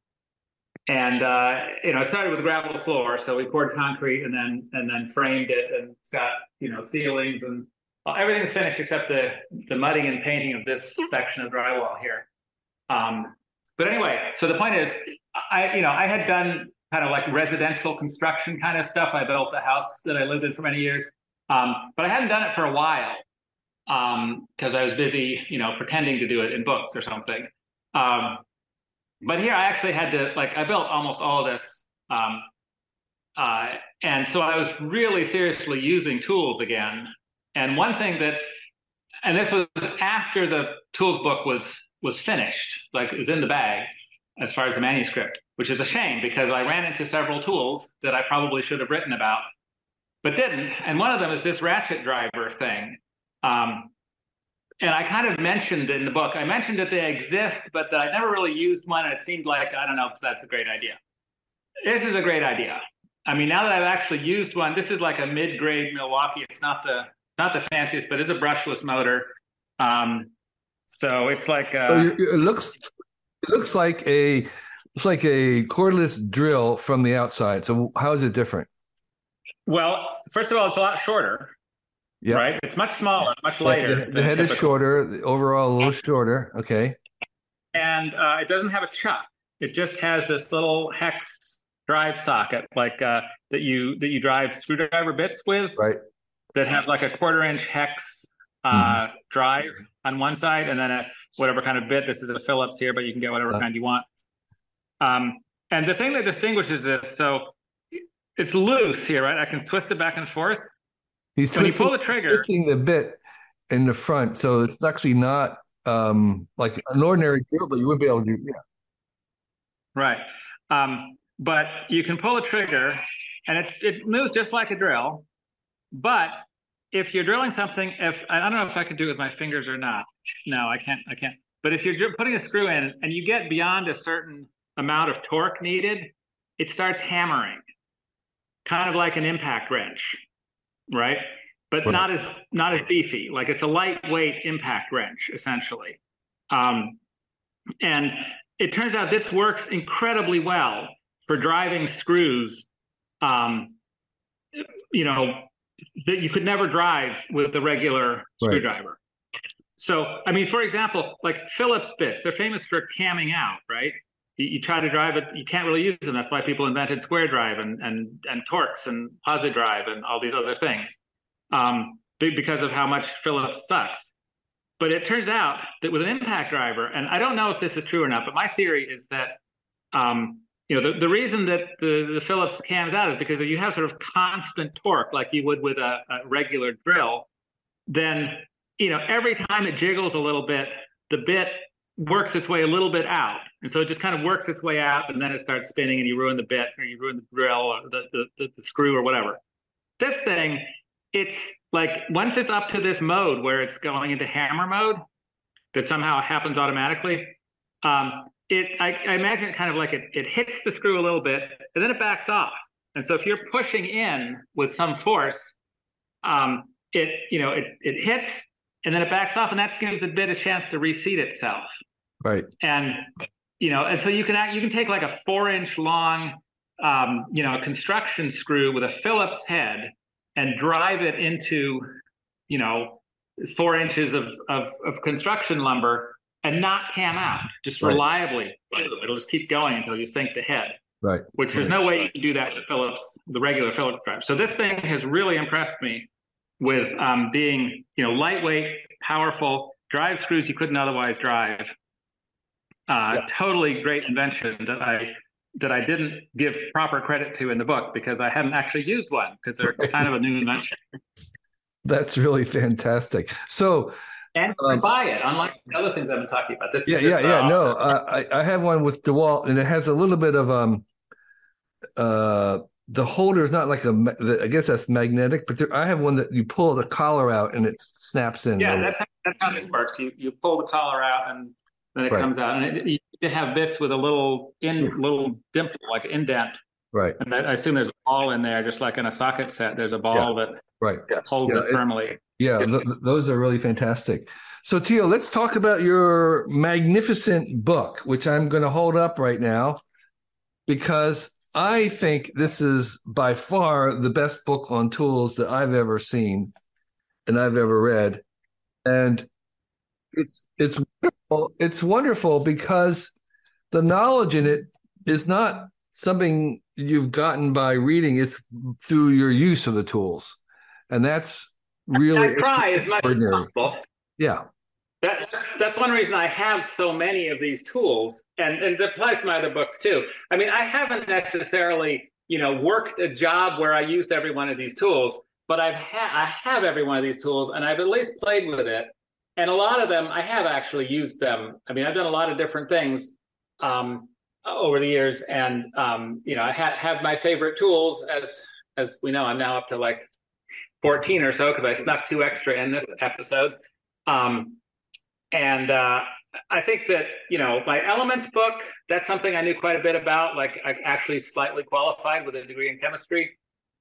and uh, you know, it started with gravel floor, so we poured concrete and then and then framed it, and it's got you know ceilings and well, everything's finished except the the mudding and painting of this section of drywall here. Um, but anyway, so the point is, I you know I had done kind of like residential construction kind of stuff. I built a house that I lived in for many years, um, but I hadn't done it for a while because um, I was busy, you know, pretending to do it in books or something. Um, but here I actually had to like I built almost all of this, um, uh, and so I was really seriously using tools again. And one thing that, and this was after the tools book was was finished, like it was in the bag as far as the manuscript which is a shame because I ran into several tools that I probably should have written about, but didn't. And one of them is this ratchet driver thing. Um, and I kind of mentioned in the book, I mentioned that they exist, but that I never really used one. And it seemed like, I don't know if that's a great idea. This is a great idea. I mean, now that I've actually used one, this is like a mid-grade Milwaukee. It's not the not the fanciest, but it's a brushless motor. Um, so it's like a, so it looks it looks like a it's like a cordless drill from the outside. So how is it different? Well, first of all, it's a lot shorter. Yeah. Right. It's much smaller, much lighter. The, the head typical. is shorter. The overall, a little shorter. Okay. And uh, it doesn't have a chuck. It just has this little hex drive socket, like uh, that you that you drive screwdriver bits with. Right. That has like a quarter inch hex uh, mm-hmm. drive on one side, and then a whatever kind of bit. This is a Phillips here, but you can get whatever uh, kind you want um, and the thing that distinguishes this, so it's loose here, right? I can twist it back and forth. He's when twisting, you pull the trigger, twisting the bit in the front, so it's actually not um, like an ordinary drill, but you wouldn't be able to do. Yeah. Right, um, but you can pull the trigger, and it it moves just like a drill. But if you're drilling something, if I don't know if I can do it with my fingers or not. No, I can't. I can't. But if you're putting a screw in and you get beyond a certain amount of torque needed, it starts hammering, kind of like an impact wrench, right? But not as not as beefy. Like it's a lightweight impact wrench, essentially. Um, and it turns out this works incredibly well for driving screws. Um, you know that you could never drive with the regular right. screwdriver. so, I mean, for example, like Phillips bits, they're famous for camming out, right? You, you, try to drive it, you can't really use them. That's why people invented square drive and and and Torx and Pozidriv and all these other things, um, because of how much Phillips sucks. But it turns out that with an impact driver, and I don't know if this is true or not, but my theory is that um, you know the, the reason that the, the Phillips cams out is because if you have sort of constant torque like you would with a, a regular drill, then you know, every time it jiggles a little bit, the bit works its way a little bit out. And so it just kind of works its way out and then it starts spinning and you ruin the bit or you ruin the drill or the, the, the, the screw or whatever. This thing, it's like once it's up to this mode where it's going into hammer mode that somehow happens automatically, um, it I, I imagine it kind of like it, it hits the screw a little bit and then it backs off. And so if you're pushing in with some force, um, it you know it it hits and then it backs off, and that gives the bit a chance to reseat itself. Right. And you know, and so you can act, you can take like a four inch long, um, you know, construction screw with a Phillips head and drive it into, you know, four inches of of, of construction lumber and not cam out, just right. reliably. It'll just keep going until you sink the head. Right. Which there's no way you can do that with Phillips, the regular Phillips drive. So this thing has really impressed me with um, being you know lightweight, powerful, drive screws you couldn't otherwise drive. Uh, yeah. Totally great invention that I that I didn't give proper credit to in the book because I hadn't actually used one because they're kind of a new invention. [laughs] That's really fantastic. So and um, buy it, unlike the other things I've been talking about. This yeah, yeah, yeah. No, uh, I I have one with Dewalt, and it has a little bit of um uh the holder is not like a i guess that's magnetic but there, i have one that you pull the collar out and it snaps in yeah that, that's how this works you, you pull the collar out and then it right. comes out and it, you have bits with a little in little dimple like indent right and i assume there's a ball in there just like in a socket set there's a ball yeah. that right holds yeah, it firmly it, yeah th- those are really fantastic so Theo, let's talk about your magnificent book which i'm going to hold up right now because I think this is by far the best book on tools that I've ever seen and I've ever read. And it's it's wonderful. it's wonderful because the knowledge in it is not something you've gotten by reading, it's through your use of the tools. And that's really I try as much as possible. Yeah. That's that's one reason I have so many of these tools, and and it applies to my other books too. I mean, I haven't necessarily you know worked a job where I used every one of these tools, but I've had I have every one of these tools, and I've at least played with it. And a lot of them, I have actually used them. I mean, I've done a lot of different things um, over the years, and um, you know, I ha- have my favorite tools. As as we know, I'm now up to like 14 or so because I snuck two extra in this episode. Um, and uh, I think that you know my Elements book. That's something I knew quite a bit about. Like I actually slightly qualified with a degree in chemistry.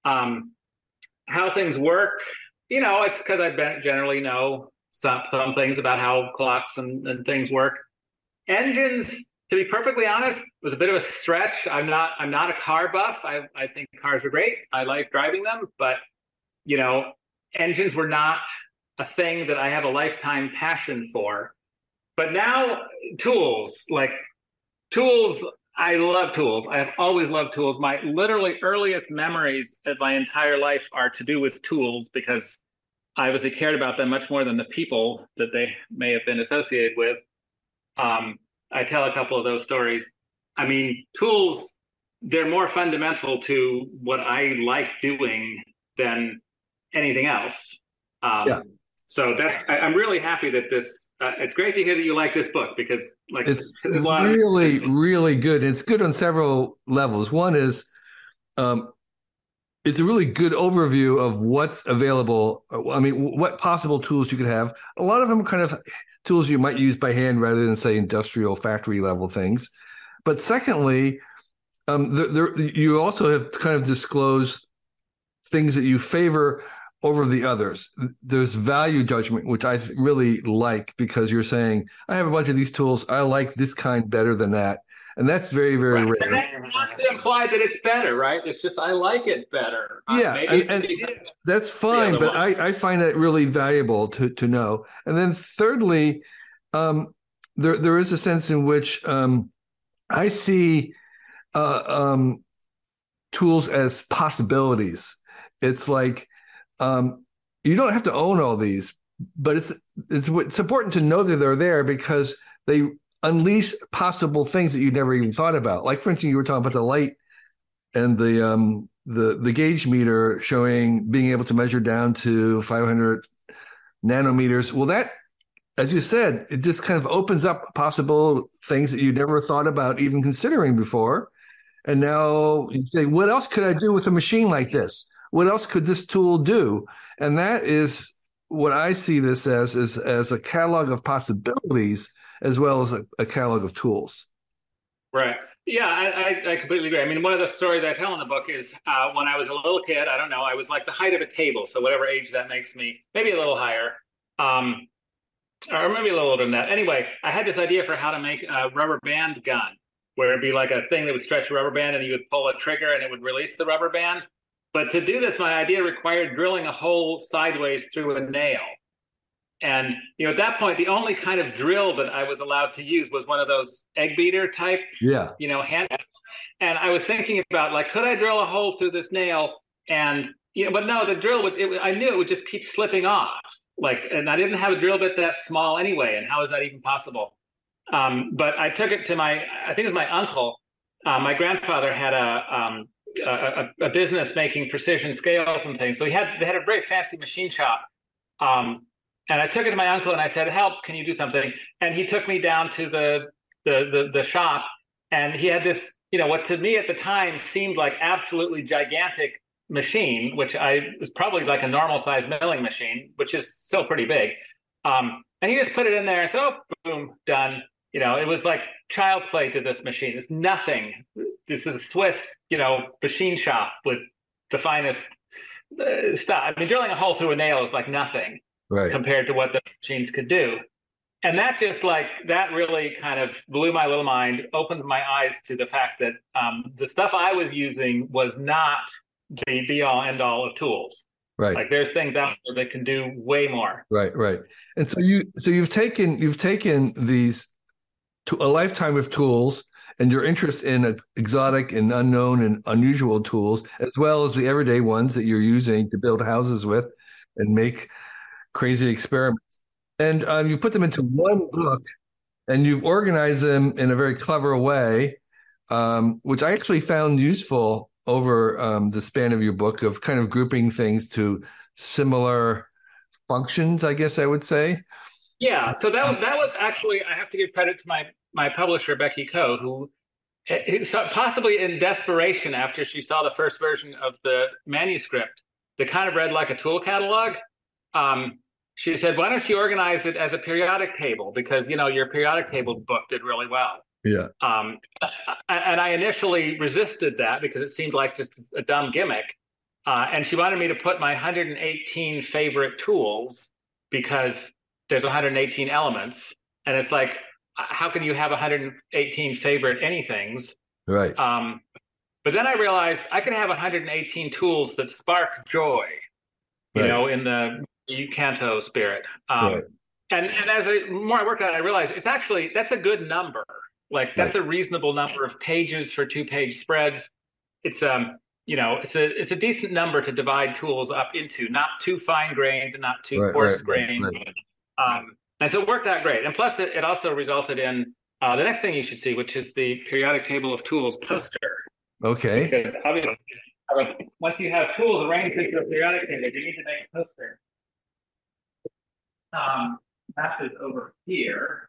Um, how things work, you know, it's because I generally know some some things about how clocks and, and things work. Engines, to be perfectly honest, was a bit of a stretch. I'm not I'm not a car buff. I I think cars are great. I like driving them, but you know, engines were not a thing that I have a lifetime passion for. But now tools, like tools, I love tools. I have always loved tools. My literally earliest memories of my entire life are to do with tools because I obviously cared about them much more than the people that they may have been associated with. Um, I tell a couple of those stories. I mean, tools, they're more fundamental to what I like doing than anything else. Um, yeah. so that's I, am really happy that this uh, it's great to hear that you like this book because like it's really of- really good. It's good on several levels. One is um it's a really good overview of what's available i mean what possible tools you could have. A lot of them are kind of tools you might use by hand rather than say industrial factory level things. But secondly um, there, you also have kind of disclosed things that you favor over the others. There's value judgment, which I really like because you're saying, I have a bunch of these tools. I like this kind better than that. and that's very very right. rare. And that's not to imply that it's better, right? It's just I like it better. Uh, yeah, uh, and, and that's fine, but I, I find it really valuable to to know. And then thirdly, um, there there is a sense in which um, I see uh, um, tools as possibilities. It's like um, you don't have to own all these, but it's it's it's important to know that they're there because they unleash possible things that you never even thought about. Like for instance, you were talking about the light and the um the the gauge meter showing being able to measure down to 500 nanometers. Well, that as you said, it just kind of opens up possible things that you never thought about even considering before. And now you say, what else could I do with a machine like this? What else could this tool do? And that is what I see this as is as a catalog of possibilities as well as a, a catalog of tools. Right. Yeah, I, I, completely agree. I mean, one of the stories I tell in the book is uh, when I was a little kid. I don't know. I was like the height of a table, so whatever age that makes me, maybe a little higher, um, or maybe a little older than that. Anyway, I had this idea for how to make a rubber band gun, where it'd be like a thing that would stretch a rubber band, and you would pull a trigger, and it would release the rubber band. But to do this, my idea required drilling a hole sideways through a nail. And you know, at that point, the only kind of drill that I was allowed to use was one of those egg beater type, yeah, you know, hand. And I was thinking about like, could I drill a hole through this nail? And you know, but no, the drill would. It, I knew it would just keep slipping off. Like, and I didn't have a drill bit that small anyway. And how is that even possible? Um, but I took it to my, I think it was my uncle. Uh, my grandfather had a, um, a, a, business making precision scales and things. So he had they had a very fancy machine shop. Um, and I took it to my uncle and I said, "Help! Can you do something?" And he took me down to the the the, the shop, and he had this, you know, what to me at the time seemed like absolutely gigantic machine, which I was probably like a normal size milling machine, which is still pretty big. Um, and he just put it in there and said, "Oh, boom, done." You know, it was like child's play to this machine. It's nothing. This is a Swiss, you know, machine shop with the finest uh, stuff. I mean, drilling a hole through a nail is like nothing right. compared to what the machines could do. And that just like that really kind of blew my little mind, opened my eyes to the fact that um, the stuff I was using was not the be all end all of tools. Right. Like there's things out there that can do way more. Right, right. And so you so you've taken you've taken these to a lifetime of tools and your interest in exotic and unknown and unusual tools, as well as the everyday ones that you're using to build houses with and make crazy experiments. And um, you put them into one book and you've organized them in a very clever way, um, which I actually found useful over um, the span of your book of kind of grouping things to similar functions, I guess I would say. Yeah, so that that was actually I have to give credit to my my publisher Becky Koh, who possibly in desperation after she saw the first version of the manuscript, that kind of read like a tool catalog. Um, she said, "Why don't you organize it as a periodic table? Because you know your periodic table book did really well." Yeah. Um, and I initially resisted that because it seemed like just a dumb gimmick. Uh, and she wanted me to put my 118 favorite tools because there's 118 elements, and it's like how can you have 118 favorite anythings? Right. Um, but then I realized I can have 118 tools that spark joy, you right. know, in the Kondo spirit. Um, right. And and as I more I worked on it, I realized it's actually that's a good number. Like that's right. a reasonable number of pages for two page spreads. It's um you know it's a it's a decent number to divide tools up into, not too fine grained and not too coarse grained. Um, and so it worked out great. And plus, it, it also resulted in uh, the next thing you should see, which is the periodic table of tools poster. Okay. Because obviously, once you have tools arranged into a periodic table, you need to make a poster. Um, that is over here.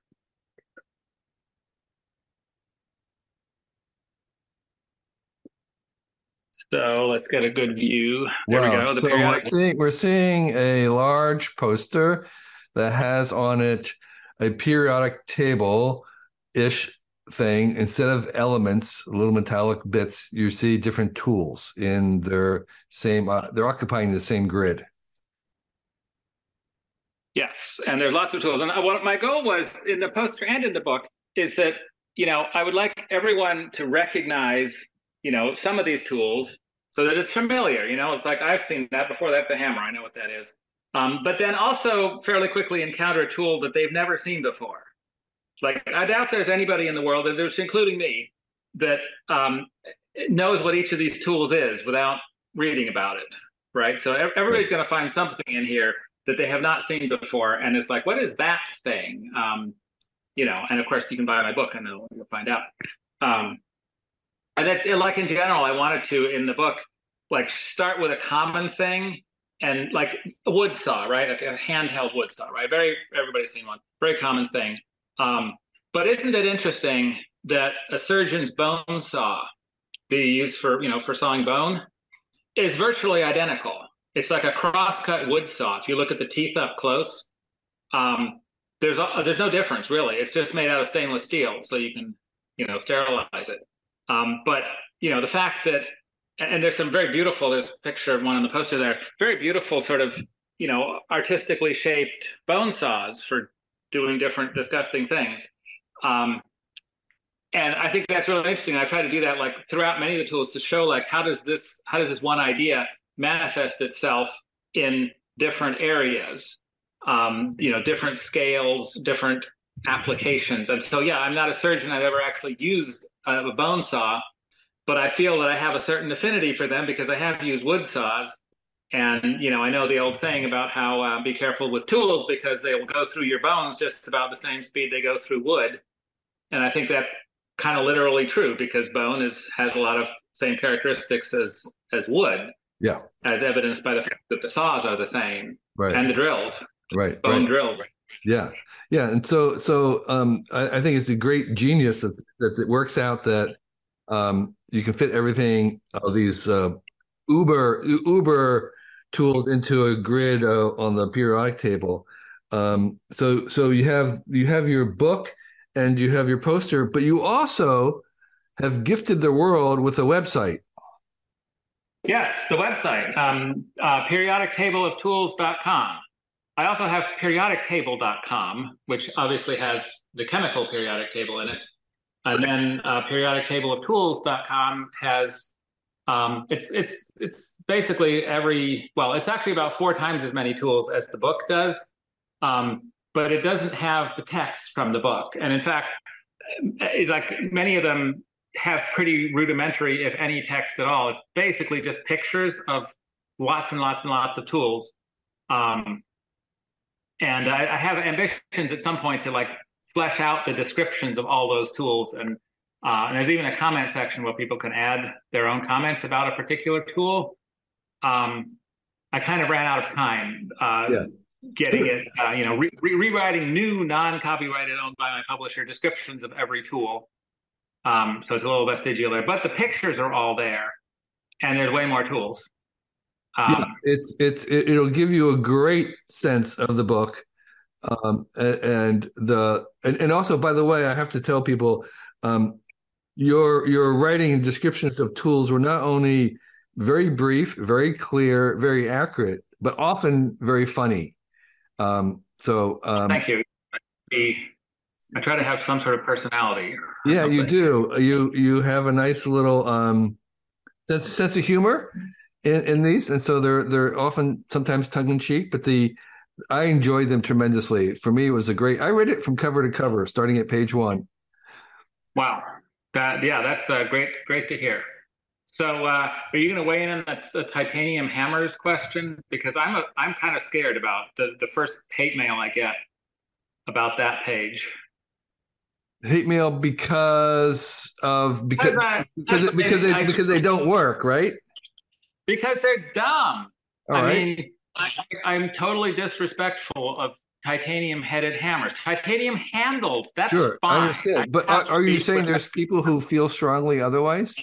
So let's get a good view. There wow. we go. The so we're seeing, we're seeing a large poster that has on it a periodic table ish thing. Instead of elements, little metallic bits, you see different tools in their same, uh, they're occupying the same grid. Yes, and there's lots of tools. And what my goal was in the poster and in the book is that you know, I would like everyone to recognize, you know, some of these tools so that it's familiar. You know, it's like I've seen that before. That's a hammer. I know what that is. Um, but then also fairly quickly encounter a tool that they've never seen before. Like I doubt there's anybody in the world, and there's including me, that um, knows what each of these tools is without reading about it. Right. So everybody's going to find something in here that they have not seen before, and it's like, what is that thing? Um, you know, and of course you can buy my book and you'll find out. Um, and that's like in general, I wanted to in the book, like start with a common thing and like a wood saw, right? Like a handheld wood saw, right? Very everybody's seen one, very common thing. Um, but isn't it interesting that a surgeon's bone saw that you use for you know for sawing bone is virtually identical. It's like a crosscut wood saw. If you look at the teeth up close, um, there's a, there's no difference really. It's just made out of stainless steel, so you can you know sterilize it. Um, but you know the fact that and there's some very beautiful. There's a picture of one on the poster there. Very beautiful, sort of you know artistically shaped bone saws for doing different disgusting things. Um, and I think that's really interesting. I try to do that like throughout many of the tools to show like how does this how does this one idea manifest itself in different areas um, you know, different scales, different applications. And so, yeah, I'm not a surgeon. I've ever actually used a, a bone saw, but I feel that I have a certain affinity for them because I have used wood saws. And, you know, I know the old saying about how uh, be careful with tools because they will go through your bones just about the same speed they go through wood. And I think that's kind of literally true because bone is has a lot of same characteristics as as wood. Yeah. As evidenced by the fact that the saws are the same right. and the drills right bone right. drills yeah yeah and so so um I, I, think it's a great genius that that it works out that um you can fit everything of these uh uber uber tools into a grid uh, on the periodic table um so so you have you have your book and you have your poster but you also have gifted the world with a website yes the website um uh, periodictableoftools.com I also have periodictable.com, which obviously has the chemical periodic table in it. And then uh, periodictableoftools.com has um, it's it's it's basically every well, it's actually about four times as many tools as the book does, um, but it doesn't have the text from the book. And in fact, eh, like many of them have pretty rudimentary, if any, text at all. It's basically just pictures of lots and lots and lots of tools. Um, and I, I, have ambitions at some point to like flesh out the descriptions of all those tools. And uh, and there's even a comment section where people can add their own comments about a particular tool. Um, i kind of ran out of time uh, yeah. getting it uh, you know re- re- rewriting new non-copyrighted owned by my publisher descriptions of every tool. Um, so it's a little vestigial there but the pictures are all there and there's way more tools. Um, yeah, it's it's it, will give you a great sense of the book, um, and, the and, and, also by the way, I have to tell people, um, your your writing and descriptions of tools were not only very brief, very clear, very accurate, but often very funny. Um, so um, thank you. I try to have some sort of personality. Yeah, something. you do. You you have a nice little um, sense sense of humor in, in these, and so they're they're often sometimes tongue in cheek, but the I enjoyed them tremendously. For me, it was a great. I read it from cover to cover, starting at page one. Wow, that yeah, that's uh, great. Great to hear. So, uh, are you going to weigh in on the, the, titanium hammers question? Because I'm a, I'm kind of scared about the the first hate mail I get about that page. Hate mail because of because because because they, because they don't work, right? because they're dumb. All I right. mean, I, am totally disrespectful of titanium headed hammers. Titanium handles, that's sure, fine. I understand. But are, are you saying there's people who feel strongly otherwise?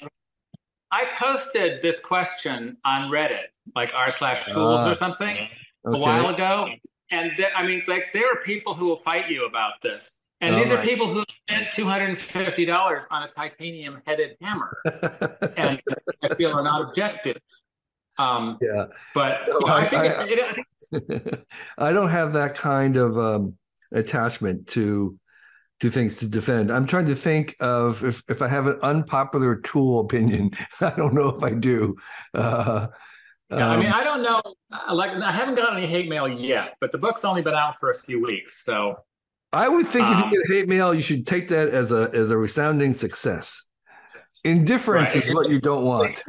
I posted this question on Reddit, like r slash tools or ah, something, okay. a while ago. And th- I mean, like, there are people who will fight you about this. And these are people who spent two hundred and fifty dollars on a titanium headed hammer, [laughs] and I feel are not objective. Um, yeah, but you know, I, I, think, I, it, it, [laughs] I, don't have that kind of um, attachment to two things to defend. I'm trying to think of if, if I have an unpopular tool opinion. [laughs] I don't know if I do. Uh, yeah, um, I mean, I don't know. Like, I haven't got any hate mail yet, but the book's only been out for a few weeks, so. I would think um, if you um, get hate mail, you should take that as a as a resounding success. Indifference right. is what you don't want.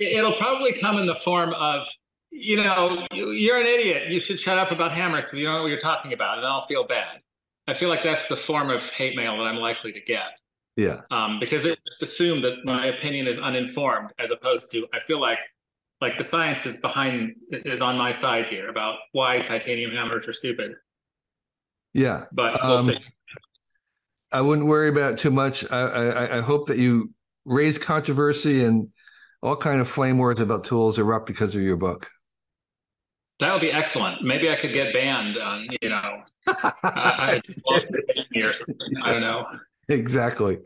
It'll probably come in the form of, you know, you're an idiot. You should shut up about hammers because you don't know what you're talking about, and I'll feel bad. I feel like that's the form of hate mail that I'm likely to get. Yeah. Um, because it just assumed that my opinion is uninformed, as opposed to I feel like like the science is behind is on my side here about why titanium hammers are stupid. Yeah, but we'll um, see. I wouldn't worry about too much. I, I, I hope that you raise controversy and all kind of flame words about tools erupt because of your book. That would be excellent. Maybe I could get banned on, you know, uh, I, [laughs] I don't know. Exactly.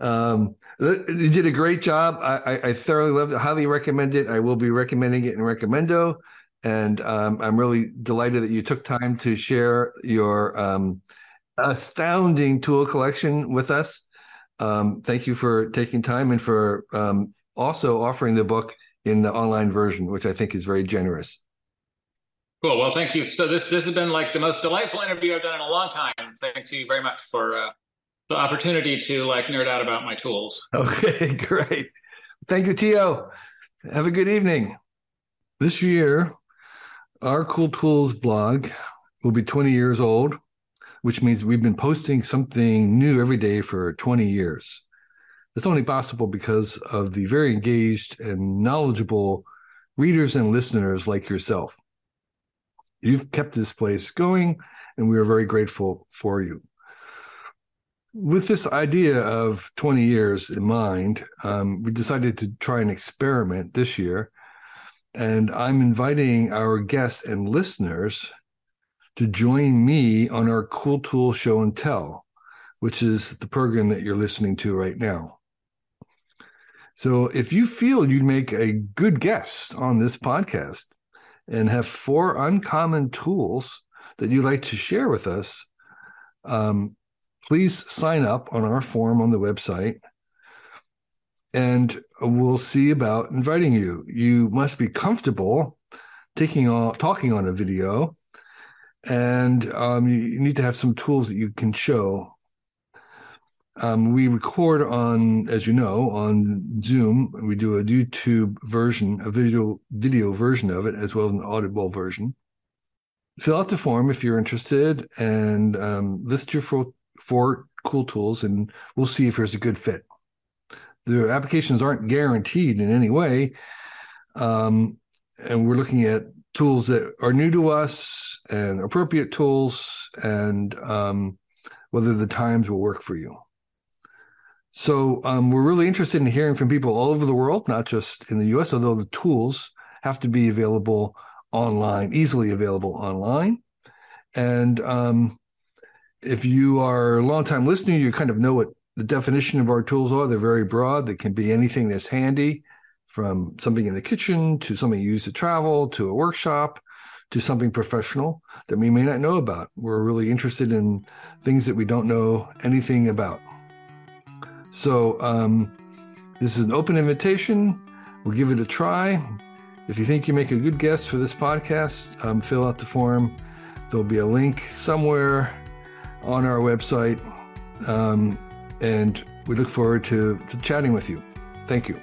Um, you did a great job. I, I, I, thoroughly loved it. Highly recommend it. I will be recommending it in Recommendo. And um, I'm really delighted that you took time to share your um, astounding tool collection with us. Um, thank you for taking time and for um, also offering the book in the online version, which I think is very generous. Cool. Well, thank you. So this this has been like the most delightful interview I've done in a long time. Thank you very much for uh, the opportunity to like nerd out about my tools. Okay, [laughs] great. Thank you, Theo. Have a good evening. This year, our Cool Tools blog will be 20 years old, which means we've been posting something new every day for 20 years. It's only possible because of the very engaged and knowledgeable readers and listeners like yourself. You've kept this place going, and we are very grateful for you. With this idea of 20 years in mind, um, we decided to try an experiment this year. And I'm inviting our guests and listeners to join me on our Cool Tool Show and Tell, which is the program that you're listening to right now. So if you feel you'd make a good guest on this podcast and have four uncommon tools that you'd like to share with us, um, please sign up on our form on the website and we'll see about inviting you. You must be comfortable taking on talking on a video, and um, you need to have some tools that you can show um, we record on, as you know, on Zoom. We do a YouTube version, a visual video version of it, as well as an audible version. Fill out the form if you're interested, and um, list your four, four cool tools, and we'll see if there's a good fit. The applications aren't guaranteed in any way, um, and we're looking at tools that are new to us and appropriate tools, and um, whether the times will work for you. So um, we're really interested in hearing from people all over the world, not just in the U.S. Although the tools have to be available online, easily available online. And um, if you are a long-time listener, you kind of know what the definition of our tools are. They're very broad. They can be anything that's handy, from something in the kitchen to something you use to travel to a workshop to something professional that we may not know about. We're really interested in things that we don't know anything about. So um, this is an open invitation. We'll give it a try. If you think you make a good guest for this podcast, um, fill out the form. There'll be a link somewhere on our website. Um, and we look forward to, to chatting with you. Thank you.